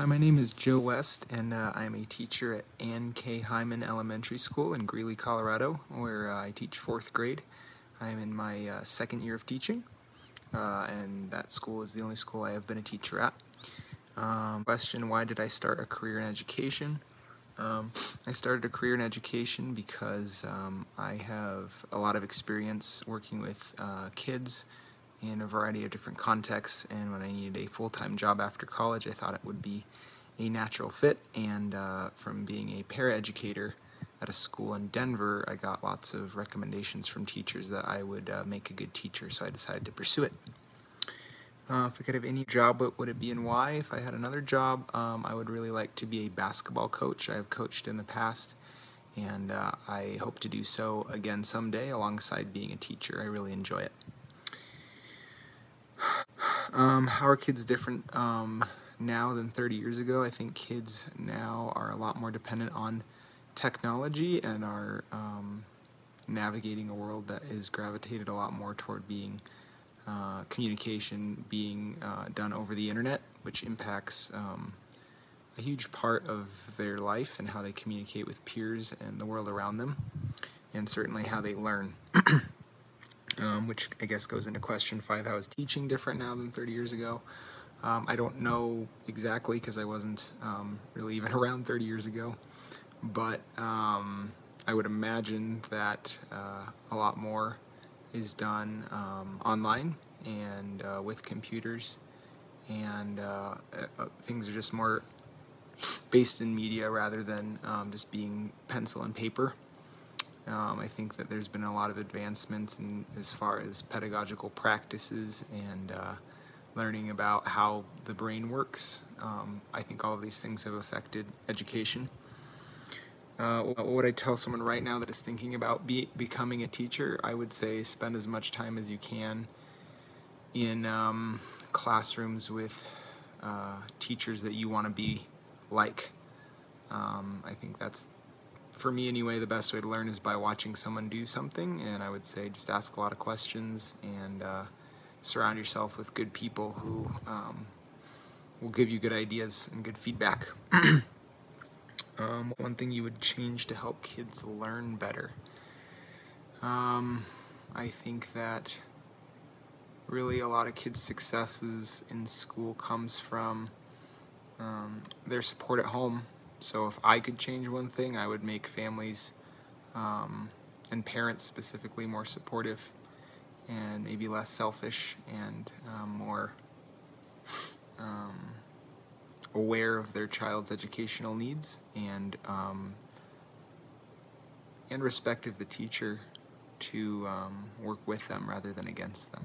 Hi, my name is Joe West, and uh, I'm a teacher at Ann K. Heiman Elementary School in Greeley, Colorado, where uh, I teach fourth grade. I'm in my uh, second year of teaching, uh, and that school is the only school I have been a teacher at. Um, question Why did I start a career in education? Um, I started a career in education because um, I have a lot of experience working with uh, kids in a variety of different contexts. And when I needed a full time job after college, I thought it would be a natural fit. And uh, from being a paraeducator at a school in Denver, I got lots of recommendations from teachers that I would uh, make a good teacher, so I decided to pursue it. Uh, if I could have any job, what would it be and why? If I had another job, um, I would really like to be a basketball coach. I have coached in the past, and uh, I hope to do so again someday alongside being a teacher. I really enjoy it. Um, how are kids different um, now than 30 years ago? I think kids now are a lot more dependent on technology and are um, navigating a world that is gravitated a lot more toward being uh, communication being uh, done over the internet, which impacts um, a huge part of their life and how they communicate with peers and the world around them, and certainly how they learn. um, which I guess goes into question five how is teaching different now than 30 years ago? Um, I don't know exactly because I wasn't um, really even around 30 years ago, but um, I would imagine that uh, a lot more is done um, online and uh, with computers, and uh, uh, things are just more based in media rather than um, just being pencil and paper. Um, I think that there's been a lot of advancements in as far as pedagogical practices and uh, learning about how the brain works. Um, I think all of these things have affected education. Uh, what would I tell someone right now that is thinking about be, becoming a teacher? I would say spend as much time as you can in um, classrooms with uh, teachers that you want to be like. Um, I think that's for me anyway, the best way to learn is by watching someone do something. And I would say just ask a lot of questions and uh, surround yourself with good people who um, will give you good ideas and good feedback. um, one thing you would change to help kids learn better. Um, I think that really a lot of kids' successes in school comes from um, their support at home so if I could change one thing, I would make families um, and parents specifically more supportive and maybe less selfish and um, more um, aware of their child's educational needs and um, and respect of the teacher to um, work with them rather than against them.